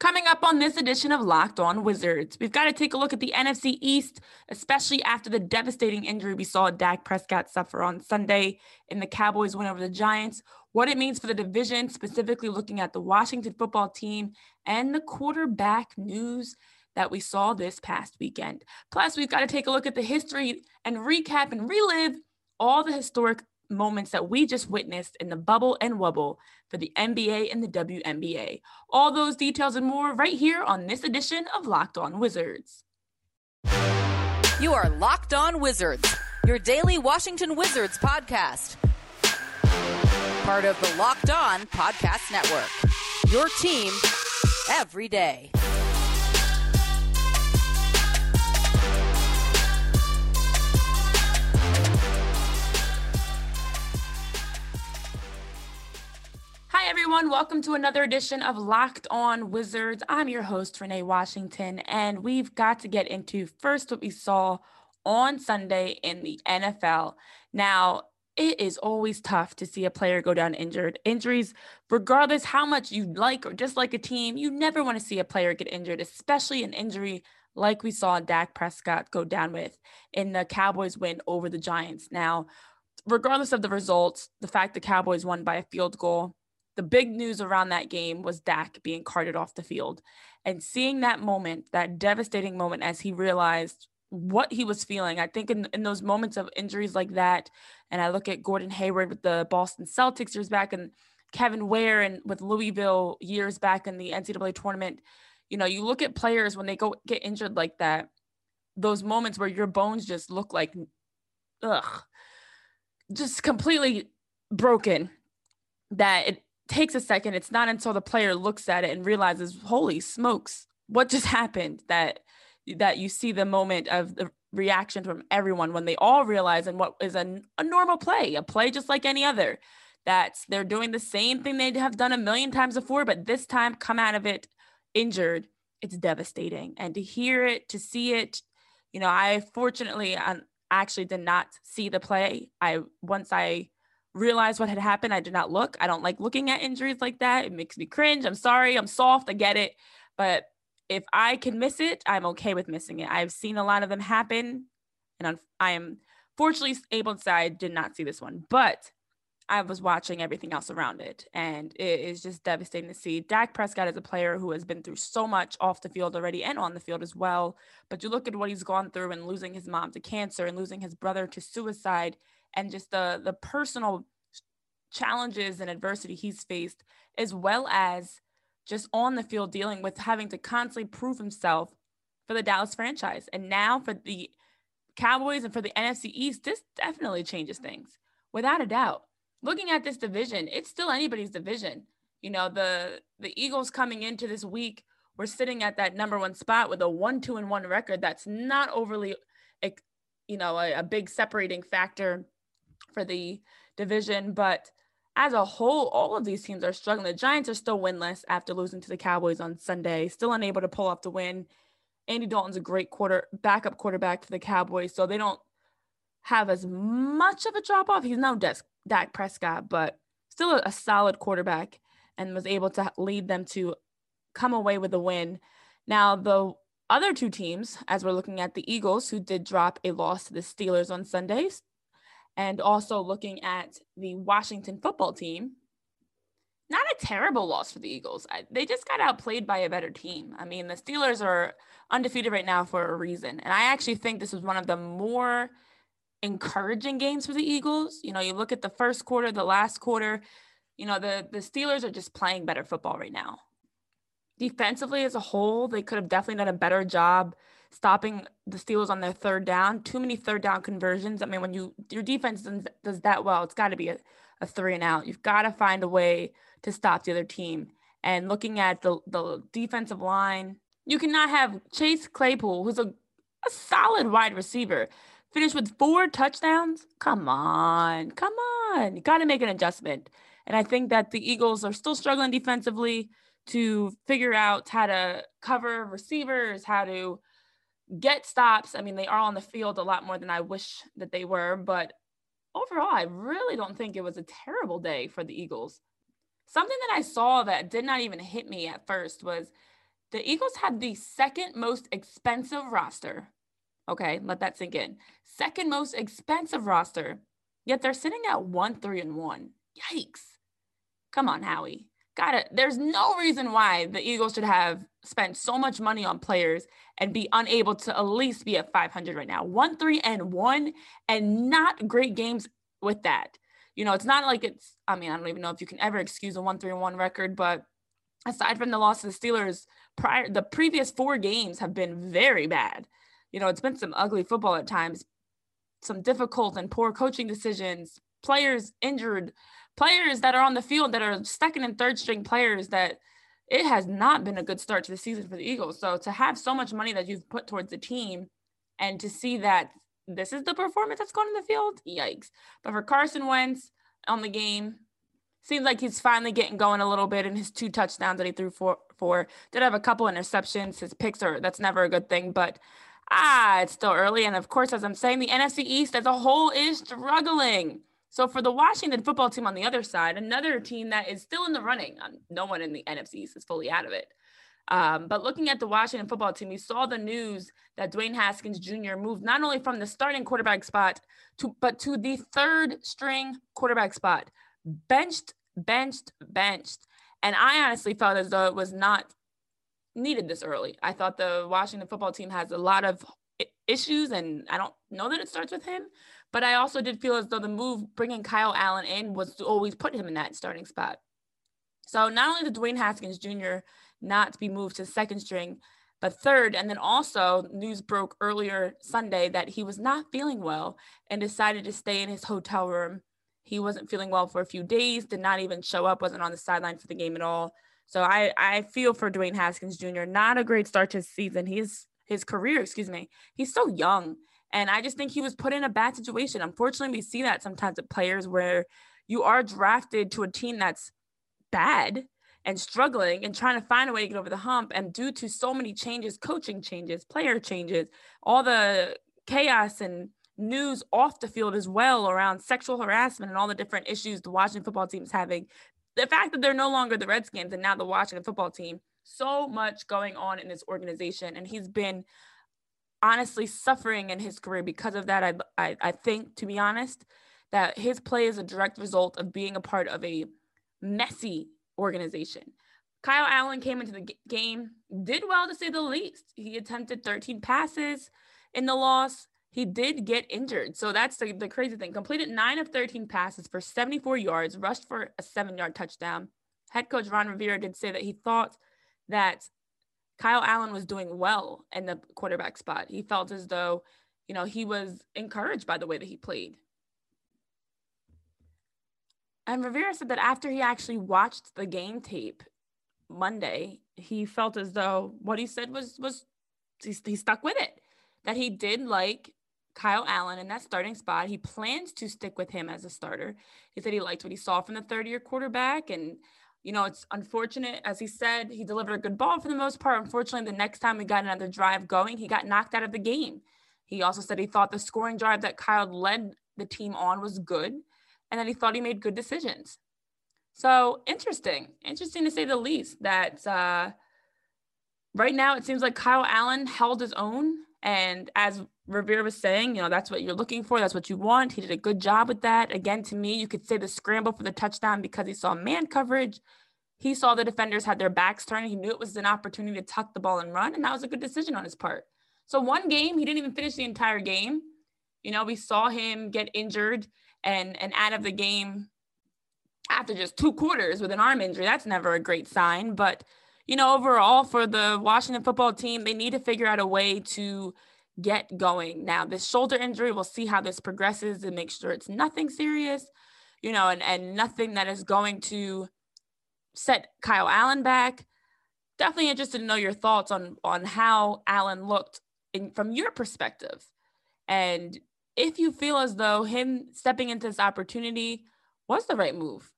Coming up on this edition of Locked On Wizards, we've got to take a look at the NFC East, especially after the devastating injury we saw Dak Prescott suffer on Sunday in the Cowboys win over the Giants, what it means for the division, specifically looking at the Washington football team and the quarterback news that we saw this past weekend. Plus, we've got to take a look at the history and recap and relive all the historic moments that we just witnessed in the bubble and wubble for the NBA and the WNBA. All those details and more right here on this edition of Locked On Wizards. You are Locked On Wizards, your daily Washington Wizards podcast. Part of the Locked On Podcast Network. Your team every day. Hi, everyone. Welcome to another edition of Locked On Wizards. I'm your host, Renee Washington, and we've got to get into first what we saw on Sunday in the NFL. Now, it is always tough to see a player go down injured. Injuries, regardless how much you like or dislike a team, you never want to see a player get injured, especially an injury like we saw Dak Prescott go down with in the Cowboys win over the Giants. Now, regardless of the results, the fact the Cowboys won by a field goal, the big news around that game was Dak being carted off the field. And seeing that moment, that devastating moment as he realized what he was feeling. I think in, in those moments of injuries like that, and I look at Gordon Hayward with the Boston Celtics years back and Kevin Ware and with Louisville years back in the NCAA tournament, you know, you look at players when they go get injured like that, those moments where your bones just look like, ugh, just completely broken that it takes a second. It's not until the player looks at it and realizes, holy smokes, what just happened that that you see the moment of the reaction from everyone when they all realize and what is a, a normal play, a play just like any other, that they're doing the same thing they have done a million times before, but this time come out of it injured. It's devastating. And to hear it, to see it, you know, I fortunately I actually did not see the play. I once I realized what had happened. I did not look. I don't like looking at injuries like that. It makes me cringe. I'm sorry. I'm soft. I get it. But if I can miss it, I'm okay with missing it. I've seen a lot of them happen. And I am fortunately able to say I did not see this one, but I was watching everything else around it. And it is just devastating to see. Dak Prescott is a player who has been through so much off the field already and on the field as well. But you look at what he's gone through and losing his mom to cancer and losing his brother to suicide and just the the personal challenges and adversity he's faced as well as just on the field dealing with having to constantly prove himself for the Dallas franchise. And now for the Cowboys and for the NFC East this definitely changes things without a doubt. Looking at this division it's still anybody's division. You know the the Eagles coming into this week we're sitting at that number one spot with a one two and one record. That's not overly you know a, a big separating factor for the division. But as a whole, all of these teams are struggling. The Giants are still winless after losing to the Cowboys on Sunday, still unable to pull off the win. Andy Dalton's a great quarter backup quarterback for the Cowboys, so they don't have as much of a drop off. He's no Dak Prescott, but still a, a solid quarterback and was able to lead them to come away with a win. Now, the other two teams, as we're looking at the Eagles, who did drop a loss to the Steelers on Sundays, and also looking at the Washington football team, not a terrible loss for the Eagles. I, they just got outplayed by a better team. I mean, the Steelers are undefeated right now for a reason. And I actually think this was one of the more encouraging games for the Eagles. You know, you look at the first quarter, the last quarter, you know, the, the Steelers are just playing better football right now. Defensively as a whole, they could have definitely done a better job stopping the Steelers on their third down. Too many third down conversions. I mean, when you your defense does, that well, it's got to be a, a three and out. You've got to find a way to stop the other team. And looking at the, the defensive line, you cannot have Chase Claypool, who's a, a solid wide receiver, finish with four touchdowns. Come on, come on. You got to make an adjustment. And I think that the Eagles are still struggling defensively to figure out how to cover receivers, how to get stops. I mean, they are on the field a lot more than I wish that they were, but overall, I really don't think it was a terrible day for the Eagles. Something that I saw that did not even hit me at first was the Eagles had the second most expensive roster. Okay, let that sink in. Second most expensive roster, yet they're sitting at one, three, and one. Yikes. Come on, Howie. Got it. There's no reason why the Eagles should have spent so much money on players and be unable to at least be at 500 right now. One, three, and one, and not great games with that you know, it's not like it's, I mean, I don't even know if you can ever excuse a one three one record, but aside from the loss of the Steelers, prior the previous four games have been very bad. You know, it's been some ugly football at times, some difficult and poor coaching decisions, players injured, players that are on the field that are second and third string players that it has not been a good start to the season for the Eagles. So to have so much money that you've put towards the team and to see that this is the performance that's going in the field. Yikes. But for Carson Wentz on the game, seems like he's finally getting going a little bit in his two touchdowns that he threw for for did have a couple interceptions. His picks are that's never a good thing, but ah, it's still early. And of course, as I'm saying, the NFC East as a whole is struggling. So for the Washington football team on the other side, another team that is still in the running, um, no one in the NFC is fully out of it. Um, but looking at the Washington football team, we saw the news that Dwayne Haskins Jr. moved not only from the starting quarterback spot to but to the third string quarterback spot. Benched, benched, benched. And I honestly felt as though it was not needed this early. I thought the Washington football team has a lot of issues, and I don't know that it starts with him. But I also did feel as though the move bringing Kyle Allen in was to always put him in that starting spot. So not only did Dwayne Haskins Jr not be moved to second string, but third. And then also, news broke earlier Sunday that he was not feeling well and decided to stay in his hotel room. He wasn't feeling well for a few days, did not even show up, wasn't on the sideline for the game at all. So I, I feel for Dwayne Haskins Jr. Not a great start to his season. He's his career, excuse me. He's so young. And I just think he was put in a bad situation. Unfortunately, we see that sometimes with players where you are drafted to a team that's bad and struggling and trying to find a way to get over the hump. And due to so many changes, coaching changes, player changes, all the chaos and news off the field as well around sexual harassment and all the different issues the Washington football team is having. The fact that they're no longer the Redskins and now the Washington football team, so much going on in this organization. And he's been honestly suffering in his career because of that. I, I, I think, to be honest, that his play is a direct result of being a part of a messy organization. Kyle Allen came into the game, did well to say the least. He attempted 13 passes in the loss. He did get injured. So that's the, the crazy thing. Completed nine of 13 passes for 74 yards, rushed for a seven yard touchdown. Head coach Ron Rivera did say that he thought that Kyle Allen was doing well in the quarterback spot. He felt as though, you know, he was encouraged by the way that he played. And Rivera said that after he actually watched the game tape Monday, he felt as though what he said was was he, he stuck with it. That he did like Kyle Allen in that starting spot. He plans to stick with him as a starter. He said he liked what he saw from the third year quarterback. And, you know, it's unfortunate. As he said, he delivered a good ball for the most part. Unfortunately, the next time we got another drive going, he got knocked out of the game. He also said he thought the scoring drive that Kyle led the team on was good and that he thought he made good decisions. So interesting, interesting to say the least that uh, right now it seems like Kyle Allen held his own. And as Rivera was saying, you know, that's what you're looking for. That's what you want. He did a good job with that. Again, to me, you could say the scramble for the touchdown because he saw man coverage. He saw the defenders had their backs turned. He knew it was an opportunity to tuck the ball and run. And that was a good decision on his part. So, one game, he didn't even finish the entire game. You know, we saw him get injured and, and out of the game after just two quarters with an arm injury. That's never a great sign. But you know, overall for the Washington football team, they need to figure out a way to get going. Now, this shoulder injury, we'll see how this progresses and make sure it's nothing serious, you know, and, and nothing that is going to set Kyle Allen back. Definitely interested to know your thoughts on on how Allen looked in, from your perspective. And if you feel as though him stepping into this opportunity was the right move.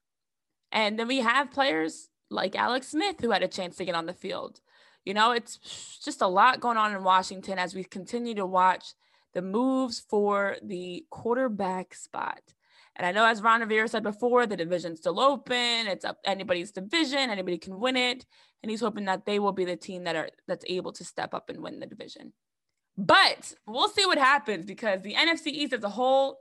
And then we have players like Alex Smith, who had a chance to get on the field. You know, it's just a lot going on in Washington as we continue to watch the moves for the quarterback spot. And I know, as Ron Rivera said before, the division's still open. It's up anybody's division. Anybody can win it, and he's hoping that they will be the team that are that's able to step up and win the division. But we'll see what happens because the NFC East as a whole,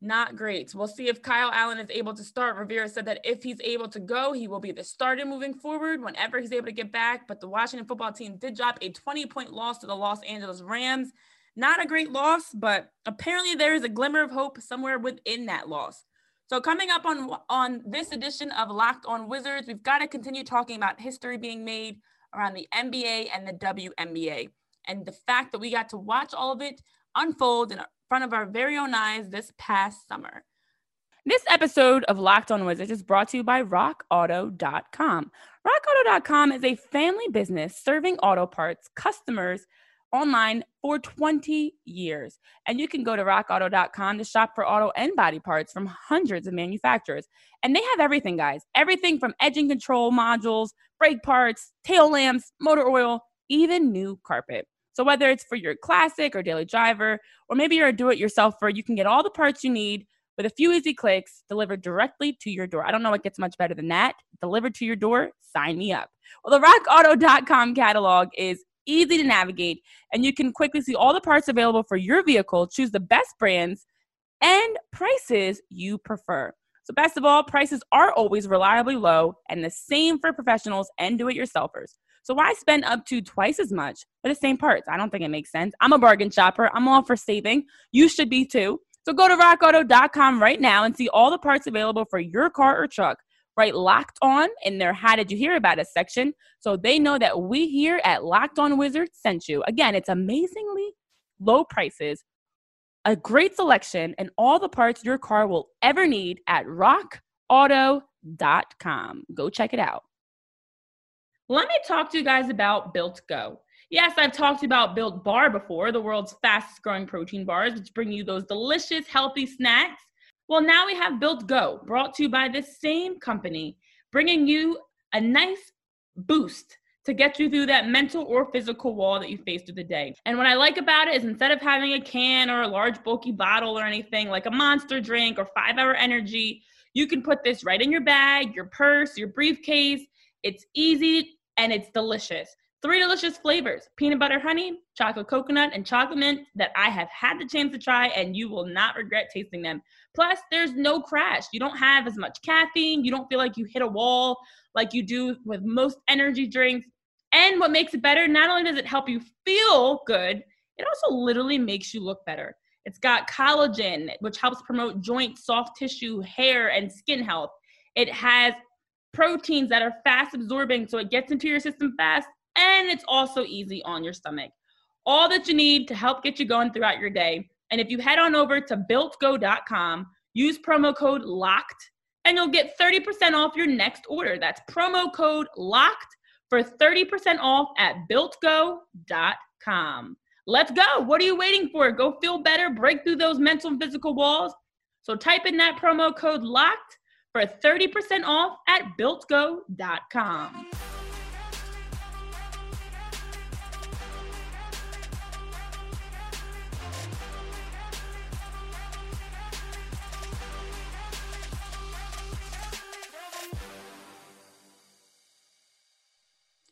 not great. We'll see if Kyle Allen is able to start. Rivera said that if he's able to go, he will be the starter moving forward whenever he's able to get back. But the Washington football team did drop a 20 point loss to the Los Angeles Rams. Not a great loss, but apparently there is a glimmer of hope somewhere within that loss. So coming up on on this edition of Locked On Wizards, we've got to continue talking about history being made around the NBA and the WNBA, and the fact that we got to watch all of it unfold in front of our very own eyes this past summer. This episode of Locked On Wizards is brought to you by RockAuto.com. RockAuto.com is a family business serving auto parts customers online for 20 years. And you can go to rockauto.com to shop for auto and body parts from hundreds of manufacturers. And they have everything, guys everything from engine control modules, brake parts, tail lamps, motor oil, even new carpet. So whether it's for your classic or daily driver, or maybe you're a do-it-yourselfer, you can get all the parts you need with a few easy clicks delivered directly to your door. I don't know what gets much better than that. Delivered to your door, sign me up. Well, the rockauto.com catalog is easy to navigate, and you can quickly see all the parts available for your vehicle, choose the best brands and prices you prefer. So, best of all, prices are always reliably low and the same for professionals and do it yourselfers. So why spend up to twice as much for the same parts? I don't think it makes sense. I'm a bargain shopper. I'm all for saving. You should be too. So go to rockauto.com right now and see all the parts available for your car or truck. Right, locked on in their How Did You Hear About Us section so they know that we here at Locked On Wizards sent you. Again, it's amazingly low prices, a great selection, and all the parts your car will ever need at rockauto.com. Go check it out. Let me talk to you guys about Built Go. Yes, I've talked about Built Bar before, the world's fastest growing protein bars, which bring you those delicious, healthy snacks. Well, now we have Built Go, brought to you by the same company, bringing you a nice boost to get you through that mental or physical wall that you face through the day. And what I like about it is instead of having a can or a large bulky bottle or anything like a monster drink or five hour energy, you can put this right in your bag, your purse, your briefcase. It's easy and it's delicious. Three delicious flavors peanut butter honey, chocolate coconut, and chocolate mint that I have had the chance to try, and you will not regret tasting them. Plus, there's no crash. You don't have as much caffeine. You don't feel like you hit a wall like you do with most energy drinks. And what makes it better, not only does it help you feel good, it also literally makes you look better. It's got collagen, which helps promote joint, soft tissue, hair, and skin health. It has proteins that are fast absorbing so it gets into your system fast and it's also easy on your stomach. All that you need to help get you going throughout your day. And if you head on over to builtgo.com, use promo code LOCKED and you'll get 30% off your next order. That's promo code LOCKED for 30% off at builtgo.com. Let's go. What are you waiting for? Go feel better, break through those mental and physical walls. So type in that promo code LOCKED for 30% off at builtgo.com.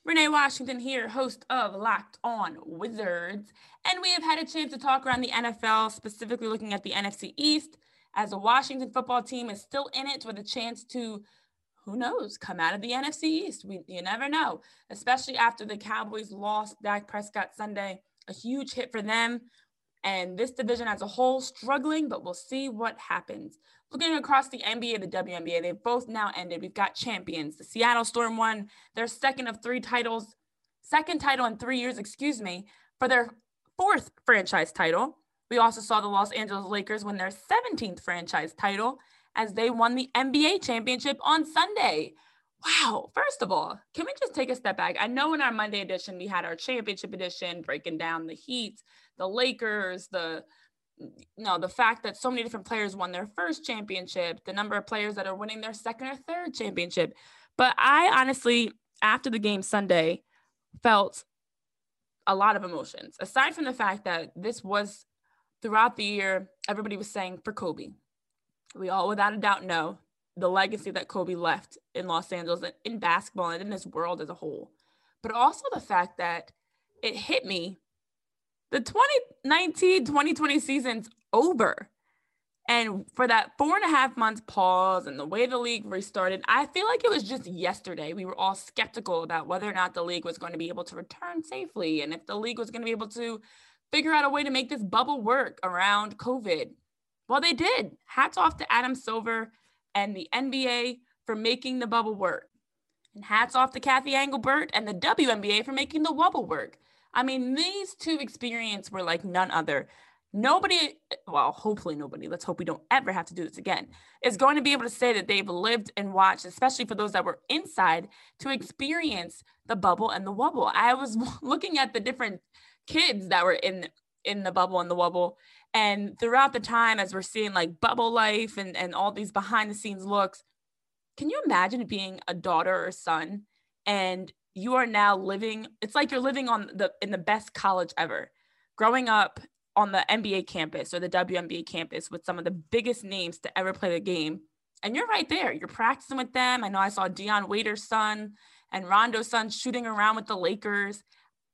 Renee Washington here, host of Locked On Wizards. And we have had a chance to talk around the NFL, specifically looking at the NFC East, as the Washington football team is still in it with a chance to, who knows, come out of the NFC East. We, you never know, especially after the Cowboys lost Dak Prescott Sunday. A huge hit for them. And this division as a whole struggling, but we'll see what happens. Looking across the NBA, the WNBA, they've both now ended. We've got champions. The Seattle Storm won their second of three titles, second title in three years, excuse me, for their fourth franchise title. We also saw the Los Angeles Lakers win their 17th franchise title as they won the NBA championship on Sunday. Wow. First of all, can we just take a step back? I know in our Monday edition, we had our championship edition breaking down the Heat, the Lakers, the you know, the fact that so many different players won their first championship, the number of players that are winning their second or third championship. But I honestly, after the game Sunday, felt a lot of emotions. Aside from the fact that this was throughout the year, everybody was saying for Kobe. We all, without a doubt, know the legacy that Kobe left in Los Angeles in basketball and in this world as a whole. But also the fact that it hit me the 2019 2020 season's over. And for that four and a half months pause and the way the league restarted, I feel like it was just yesterday. We were all skeptical about whether or not the league was going to be able to return safely and if the league was going to be able to figure out a way to make this bubble work around COVID. Well, they did. Hats off to Adam Silver and the NBA for making the bubble work. And hats off to Cathy Engelbert and the WNBA for making the wubble work. I mean, these two experiences were like none other. Nobody, well, hopefully nobody, let's hope we don't ever have to do this again, is going to be able to say that they've lived and watched, especially for those that were inside, to experience the bubble and the wubble. I was looking at the different kids that were in in the bubble and the wubble. And throughout the time, as we're seeing like bubble life and, and all these behind the scenes looks, can you imagine being a daughter or son and you are now living it's like you're living on the in the best college ever. Growing up on the NBA campus or the WNBA campus with some of the biggest names to ever play the game. And you're right there. You're practicing with them. I know I saw Dion Waiters' son and Rondo's son shooting around with the Lakers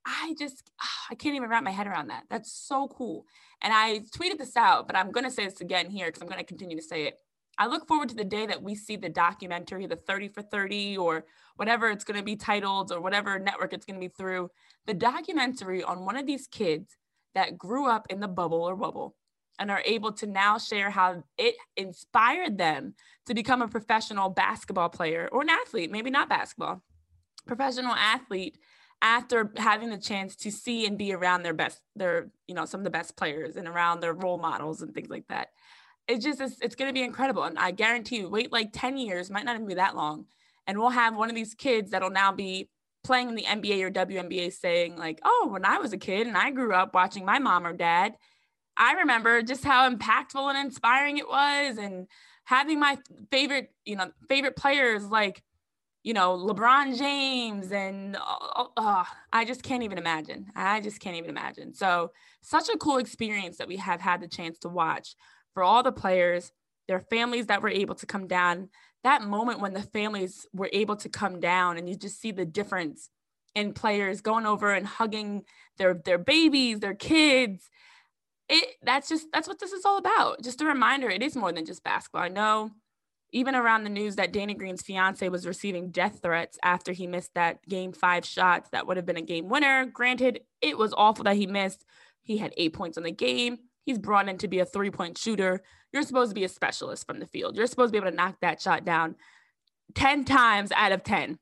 I just ah, I can't even wrap my head around that that's so cool and I tweeted this out but I'm going to say this again here because I'm going to continue to say it I look forward to the day that we see the documentary, the 30 for 30, or whatever it's going to be titled, or whatever network it's going to be through. The documentary on one of these kids that grew up in the bubble or bubble and are able to now share how it inspired them to become a professional basketball player or an athlete, maybe not basketball, professional athlete after having the chance to see and be around their best, their, you know, some of the best players and around their role models and things like that. It's just it's, it's going to be incredible. And i guarantee you wait like 10 years might not even be that long and we'll have one of these kids that'll now be playing in the nba or WNBA saying like oh when i was a kid and i grew up watching my mom or dad i remember just how impactful and inspiring it was and having my favorite you know favorite players like you know lebron james and uh, uh, i just can't even imagine i just can't even imagine so such a cool experience that we have had the chance to watch for all the players, their families that were able to come down. That moment when the families were able to come down and you just see the difference in players going over and hugging their their babies, their kids. It that's just that's what this is all about. Just a reminder, it is more than just basketball. I know even around the news that Danny Green's fiance was receiving death threats after he missed that game five shots that would have been a game winner. Granted, it was awful that he missed. He had eight points on the game. He's brought in to be a three point shooter. You're supposed to be a specialist from the field. You're supposed to be able to knock that shot down 10 times out of 10,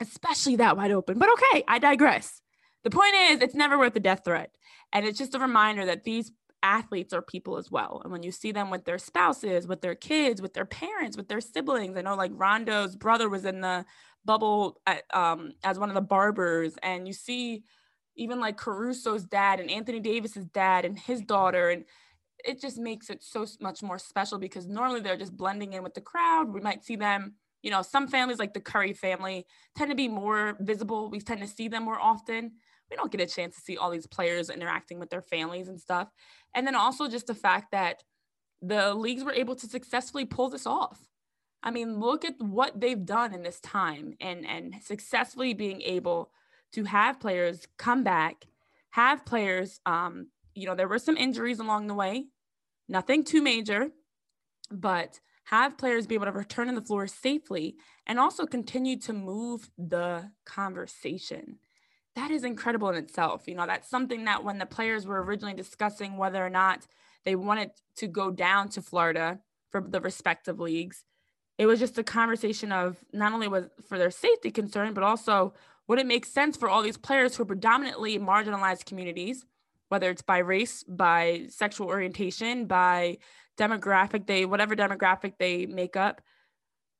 especially that wide open. But okay, I digress. The point is, it's never worth a death threat. And it's just a reminder that these athletes are people as well. And when you see them with their spouses, with their kids, with their parents, with their siblings, I know like Rondo's brother was in the bubble at, um, as one of the barbers, and you see even like Caruso's dad and Anthony Davis's dad and his daughter and it just makes it so much more special because normally they're just blending in with the crowd. We might see them, you know, some families like the Curry family tend to be more visible. We tend to see them more often. We don't get a chance to see all these players interacting with their families and stuff. And then also just the fact that the leagues were able to successfully pull this off. I mean, look at what they've done in this time and and successfully being able to have players come back, have players um, you know, there were some injuries along the way, nothing too major, but have players be able to return on the floor safely and also continue to move the conversation. That is incredible in itself. You know, that's something that when the players were originally discussing whether or not they wanted to go down to Florida for the respective leagues, it was just a conversation of not only was for their safety concern, but also would it make sense for all these players who are predominantly marginalized communities, whether it's by race, by sexual orientation, by demographic they whatever demographic they make up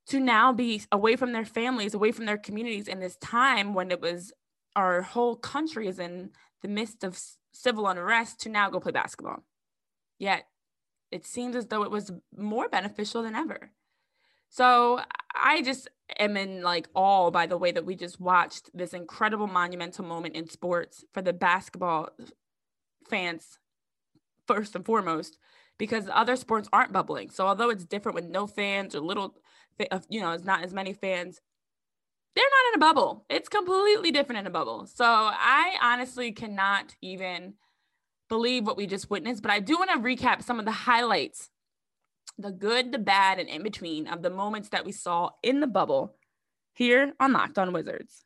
to now be away from their families away from their communities in this time when it was our whole country is in the midst of civil unrest to now go play basketball yet it seems as though it was more beneficial than ever so i just am in like awe by the way that we just watched this incredible monumental moment in sports for the basketball fans first and foremost because other sports aren't bubbling. So although it's different with no fans or little, you know, it's not as many fans, they're not in a bubble. It's completely different in a bubble. So I honestly cannot even believe what we just witnessed, but I do want to recap some of the highlights, the good, the bad, and in between of the moments that we saw in the bubble here on Locked On Wizards.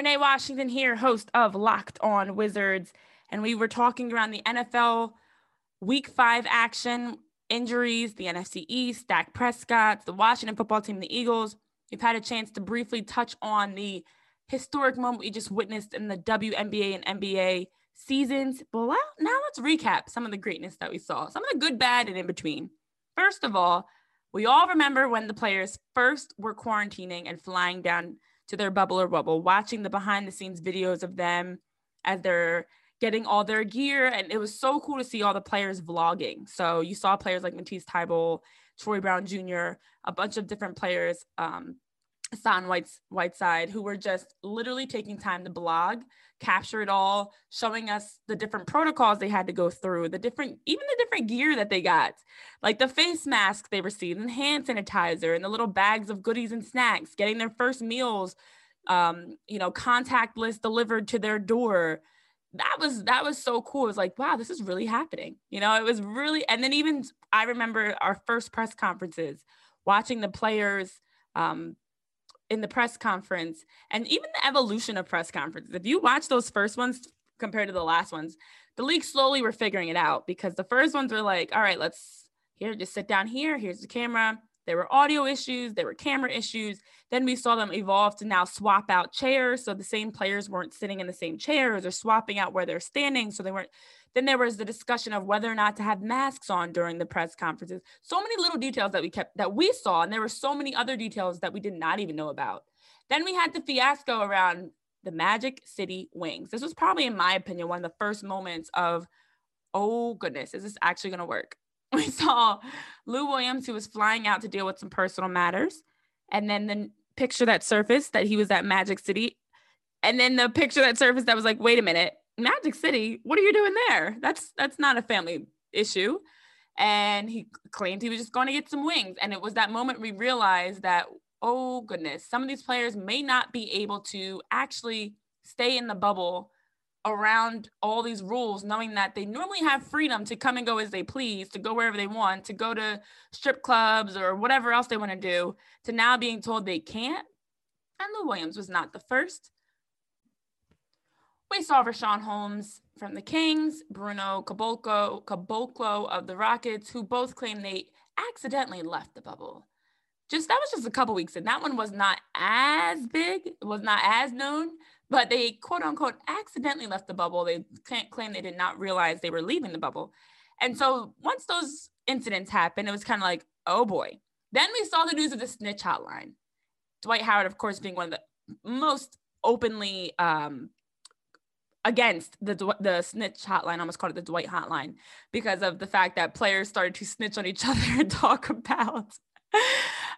Renee Washington here, host of Locked On Wizards. And we were talking around the NFL week five action, injuries, the NFC East, Dak Prescott, the Washington football team, the Eagles. We've had a chance to briefly touch on the historic moment we just witnessed in the WNBA and NBA seasons. But now let's recap some of the greatness that we saw, some of the good, bad, and in between. First of all, we all remember when the players first were quarantining and flying down to their bubble or bubble, watching the behind the scenes videos of them as they're getting all their gear. And it was so cool to see all the players vlogging. So you saw players like Matisse Thybulle, Troy Brown Jr., a bunch of different players, um, Hassan White's Whiteside, who were just literally taking time to blog, capture it all, showing us the different protocols they had to go through, the different, even the different gear that they got, like the face mask they received, and hand sanitizer, and the little bags of goodies and snacks, getting their first meals, um, you know, contactless delivered to their door. That was that was so cool. It was like, wow, this is really happening. You know, it was really, and then even I remember our first press conferences, watching the players um, in the press conference and even the evolution of press conferences. If you watch those first ones compared to the last ones, the league slowly were figuring it out because the first ones were like, all right, let's here, just sit down here. Here's the camera. There were audio issues, there were camera issues. Then we saw them evolve to now swap out chairs. So the same players weren't sitting in the same chairs or swapping out where they're standing. So they weren't then there was the discussion of whether or not to have masks on during the press conferences. So many little details that we kept that we saw, and there were so many other details that we did not even know about. Then we had the fiasco around the Magic City Wings. This was probably, in my opinion, one of the first moments of, oh goodness, is this actually going to work? We saw Lou Williams, who was flying out to deal with some personal matters, and then the picture that surfaced that he was at Magic City, and then the picture that surfaced that was like, wait a minute, Magic City, what are you doing there? That's that's not a family issue. And he claimed he was just going to get some wings. And it was that moment we realized that, oh goodness, some of these players may not be able to actually stay in the bubble around all these rules, knowing that they normally have freedom to come and go as they please, to go wherever they want, to go to strip clubs or whatever else they want to do, to now being told they can't. And Lou Williams was not the first. We saw Richaun Holmes from the Kings, Bruno Caboclo, Caboclo of the Rockets, who both claim they accidentally left the bubble. Just that was just a couple weeks and That one was not as big, was not as known, but they quote unquote accidentally left the bubble. They can't claim they did not realize they were leaving the bubble. And so once those incidents happened, it was kind of like, oh boy. Then we saw the news of the snitch hotline. Dwight Howard, of course, being one of the most openly um, against the the snitch hotline. Almost called it the Dwight hotline because of the fact that players started to snitch on each other and talk about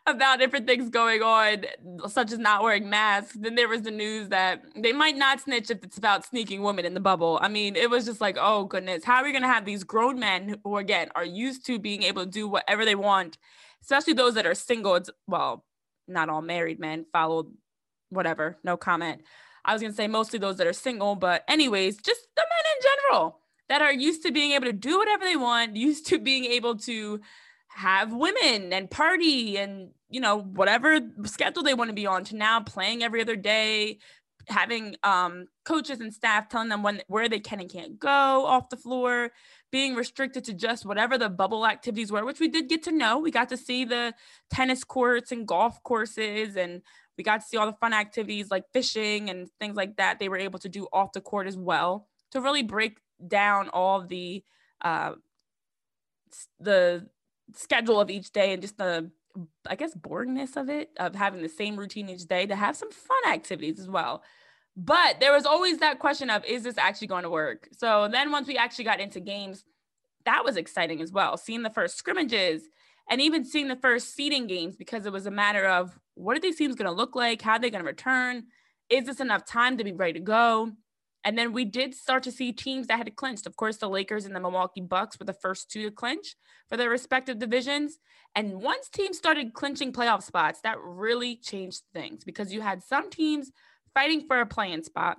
about different things going on, such as not wearing masks. Then there was the news that they might not snitch if it's about sneaking women in the bubble. I mean, it was just like, oh goodness, how are we going to have these grown men who, again, are used to being able to do whatever they want, especially those that are single? It's well, not all married men followed whatever, no comment. I was going to say mostly those that are single, but anyways, just the men in general that are used to being able to do whatever they want, used to being able to have women and party and you know whatever schedule they want to be on to now playing every other day having um, coaches and staff telling them when where they can and can't go off the floor being restricted to just whatever the bubble activities were which we did get to know. We got to see the tennis courts and golf courses and we got to see all the fun activities like fishing and things like that they were able to do off the court as well to really break down all the uh, the schedule of each day and just the I guess boringness of it of having the same routine each day to have some fun activities as well. But there was always that question of is this actually going to work? So then once we actually got into games, that was exciting as well. Seeing the first scrimmages and even seeing the first seeding games because it was a matter of what are these teams going to look like? How are they going to return? Is this enough time to be ready to go? And then we did start to see teams that had clinched. Of course, the Lakers and the Milwaukee Bucks were the first two to clinch for their respective divisions. And once teams started clinching playoff spots, that really changed things because you had some teams fighting for a playing spot,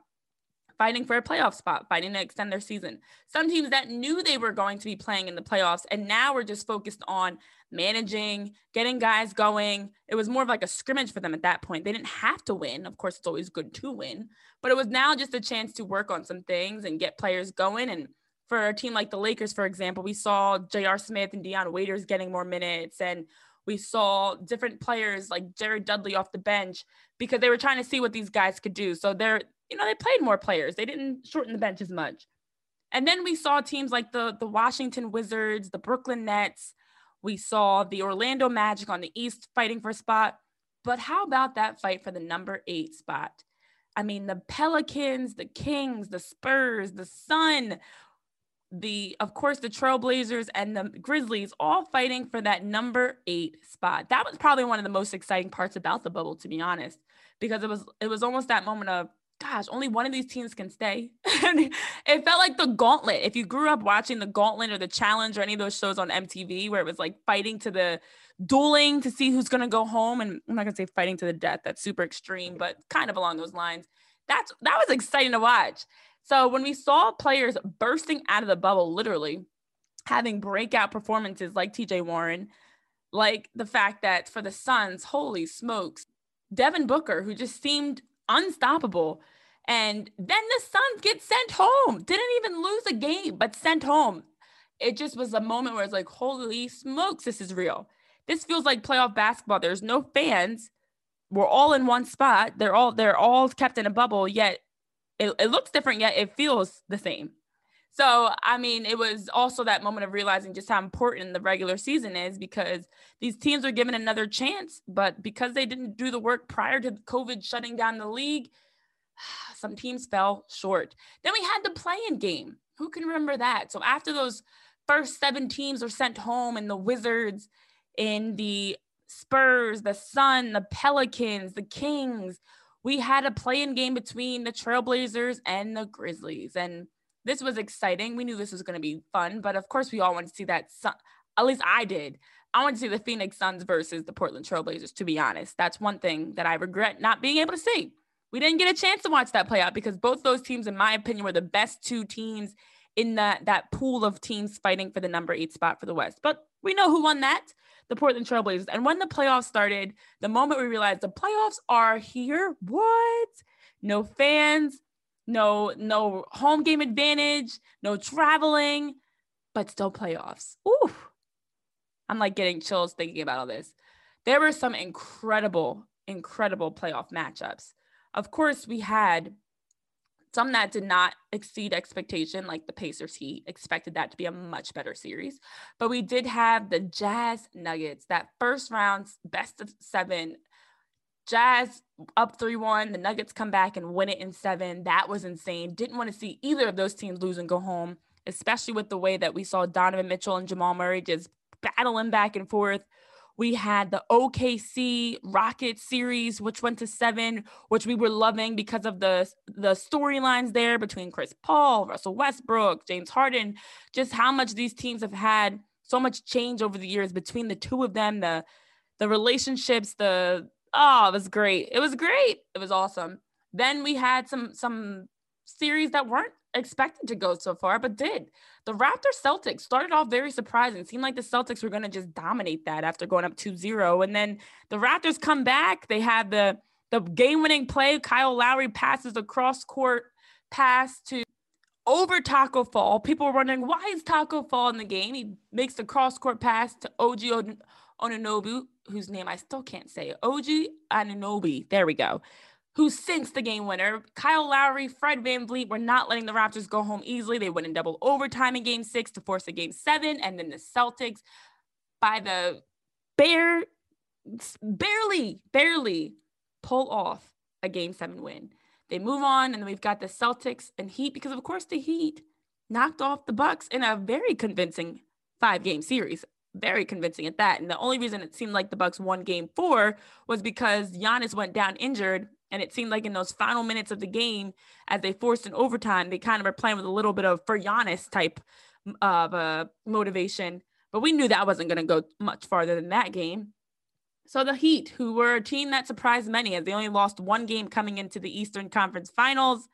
fighting for a playoff spot, fighting to extend their season. Some teams that knew they were going to be playing in the playoffs and now we're just focused on managing, getting guys going. It was more of like a scrimmage for them at that point. They didn't have to win. Of course, it's always good to win, but it was now just a chance to work on some things and get players going. And for a team like the Lakers, for example, we saw J.R. Smith and Dion Waiters getting more minutes and we saw different players like Jared Dudley off the bench because they were trying to see what these guys could do. So they're, you know, they played more players. They didn't shorten the bench as much. And then we saw teams like the the Washington Wizards, the Brooklyn Nets, we saw the Orlando Magic on the East fighting for a spot. But how about that fight for the number eight spot? I mean, the Pelicans, the Kings, the Spurs, the Sun, the, of course, the Trailblazers and the Grizzlies all fighting for that number eight spot. That was probably one of the most exciting parts about the bubble, to be honest, because it was, it was almost that moment of, gosh, only one of these teams can stay. it felt like the gauntlet. If you grew up watching the gauntlet or the challenge or any of those shows on MTV where it was like fighting to the dueling to see who's going to go home. And I'm not going to say fighting to the death. That's super extreme, but kind of along those lines. That's that was exciting to watch. So when we saw players bursting out of the bubble, literally having breakout performances like TJ Warren, like the fact that for the Suns, holy smokes, Devin Booker, who just seemed unstoppable. And then the Suns get sent home. Didn't even lose a game, but sent home. It just was a moment where it's like, holy smokes, this is real. This feels like playoff basketball. There's no fans. We're all in one spot. They're all they're all kept in a bubble, yet it, it looks different, yet it feels the same. So, I mean, it was also that moment of realizing just how important the regular season is because these teams were given another chance, but because they didn't do the work prior to COVID shutting down the league, some teams fell short. Then we had the play-in game. Who can remember that? So after those first seven teams were sent home and the Wizards in the Spurs, the Sun, the Pelicans, the Kings, we had a play-in game between the Trailblazers and the Grizzlies. And this was exciting. We knew this was going to be fun, but of course, we all wanted to see that. Sun- At least I did. I wanted to see the Phoenix Suns versus the Portland Trailblazers. To be honest, that's one thing that I regret not being able to see. We didn't get a chance to watch that play out because both those teams, in my opinion, were the best two teams in that that pool of teams fighting for the number eight spot for the West. But we know who won that the Portland Trailblazers. And when the playoffs started, the moment we realized the playoffs are here, what? No fans, no no home game advantage, no traveling, but still playoffs. Ooh. I'm like getting chills thinking about all this. There were some incredible, incredible playoff matchups. Of course, we had some that did not exceed expectation, like the Pacers He Expected that to be a much better series. But we did have the Jazz Nuggets, that first round's best of seven. Jazz up 3 1. The Nuggets come back and win it in seven. That was insane. Didn't want to see either of those teams lose and go home, especially with the way that we saw Donovan Mitchell and Jamal Murray just battling back and forth. We had the OKC Rocket series, which went to seven, which we were loving because of the the storylines there between Chris Paul, Russell Westbrook, James Harden, just how much these teams have had so much change over the years between the two of them, the the relationships, the oh, it was great. It was great. It was awesome. Then we had some some series that weren't expected to go so far, but did. The Raptors Celtics started off very surprising. Seemed like the Celtics were going to just dominate that after going up 2-0. And then the Raptors come back. They had the the game-winning play. Kyle Lowry passes a cross-court pass to over Taco Fall. People were wondering why is Taco Fall in the game. He makes the cross-court pass to OG Anunoby, whose name I still can't say. OG Anunoby. There we go who sinks the game winner. Kyle Lowry, Fred Van VanVleet were not letting the Raptors go home easily. They went in double overtime in game six to force a game seven. And then the Celtics, by the bare, barely, barely pull off a game seven win. They move on, and we've got the Celtics and Heat because, of course, the Heat knocked off the Bucks in a very convincing five game series very convincing at that. And the only reason it seemed like the Bucks won game four was because Giannis went down injured and it seemed like in those final minutes of the game, as they forced an overtime, they kind of were playing with a little bit of for Giannis type of uh, motivation. But we knew that wasn't going to go much farther than that game. So the Heat, who were a team that surprised many as they only lost one game coming into the Eastern Conference Finals,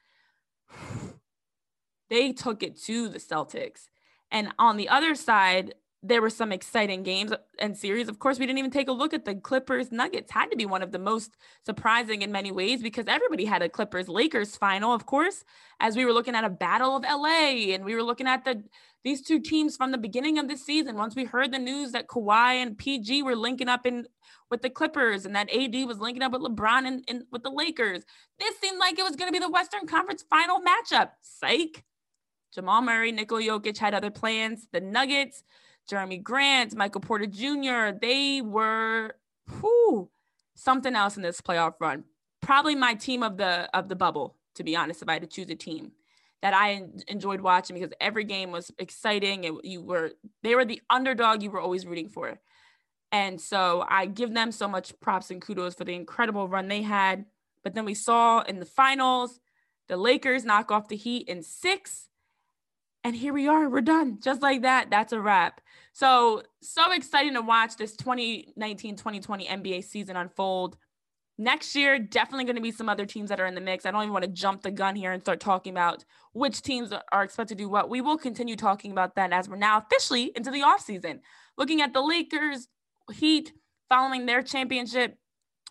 they took it to the Celtics. And on the other side, there were some exciting games and series. Of course, we didn't even take a look at the Clippers Nuggets. Had to be one of the most surprising in many ways because everybody had a Clippers Lakers final, of course, as we were looking at a battle of LA and we were looking at the these two teams from the beginning of the season. Once we heard the news that Kawhi and PG were linking up in with the Clippers and that AD was linking up with LeBron and, with the Lakers, this seemed like it was going to be the Western Conference final matchup. Psych. Jamal Murray, Nikola Jokic had other plans. The Nuggets Jerami Grant, Michael Porter Jr., they were whew, something else in this playoff run. Probably my team of the of the bubble, to be honest, if I had to choose a team that I enjoyed watching because every game was exciting. It, you were they were the underdog you were always rooting for. And so I give them so much props and kudos for the incredible run they had. But then we saw in the finals, the Lakers knock off the Heat in six. And here we are, we're done. Just like that, that's a wrap. So, so exciting to watch this 2019 2020 NBA season unfold. Next year, definitely going to be some other teams that are in the mix. I don't even want to jump the gun here and start talking about which teams are expected to do what. We will continue talking about that as we're now officially into the offseason. Looking at the Lakers, Heat following their championship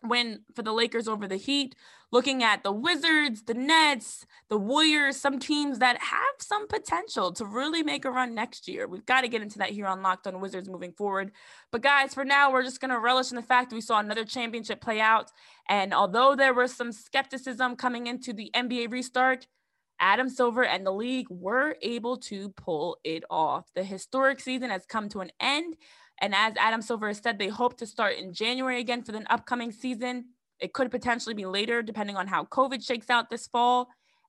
win for the Lakers over the Heat looking at the Wizards, the Nets, the Warriors, some teams that have some potential to really make a run next year. We've got to get into that here on Locked on Wizards moving forward. But guys, for now, we're just going to relish in the fact that we saw another championship play out. And although there was some skepticism coming into the NBA restart, Adam Silver and the league were able to pull it off. The historic season has come to an end. And as Adam Silver said, they hope to start in January again for the upcoming season. It could potentially be later, depending on how COVID shakes out this fall,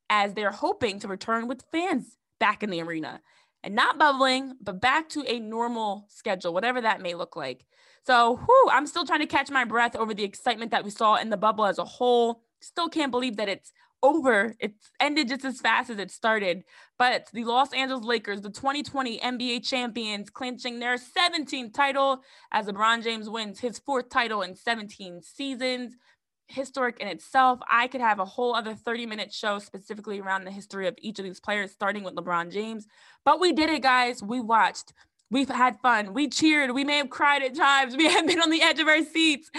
as they're hoping to return with fans back in the arena and not bubbling, but back to a normal schedule, whatever that may look like. So, whew, I'm still trying to catch my breath over the excitement that we saw in the bubble as a whole. Still can't believe that it's over. It ended just as fast as it started. But the Los Angeles Lakers, the 2020 NBA champions, clinching their 17th title as LeBron James wins his fourth title in 17 seasons historic in itself. I could have a whole other 30 minute show specifically around the history of each of these players, starting with LeBron James. But we did it, guys. We watched. We've had fun. We cheered. We may have cried at times. We have been on the edge of our seats.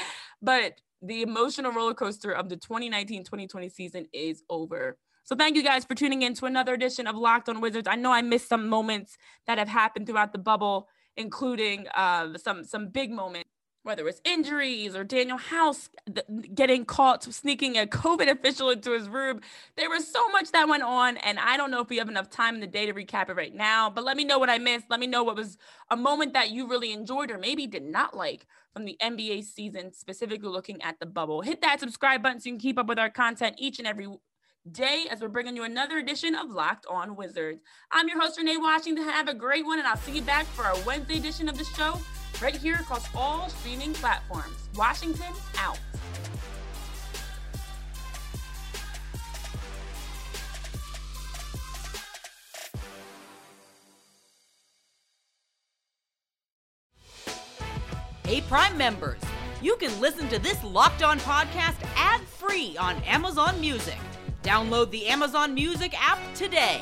But the emotional roller coaster of the 2019 2020 season is over. So thank you guys for tuning in to another edition of Locked on Wizards. I know I missed some moments that have happened throughout the bubble including uh, some some big moments whether it was injuries or Danuel House getting caught sneaking a COVID official into his room. There was so much that went on, and I don't know if we have enough time in the day to recap it right now. But let me know what I missed. Let me know what was a moment that you really enjoyed or maybe did not like from the NBA season, specifically looking at the bubble. Hit that subscribe button so you can keep up with our content each and every day as we're bringing you another edition of Locked On Wizards. I'm your host, Renee Washington. Have a great one, and I'll see you back for our Wednesday edition of the show right here across all streaming platforms. Washington out. Hey, Prime members, you can listen to this Locked On podcast ad free on Amazon Music. Download the Amazon Music app today.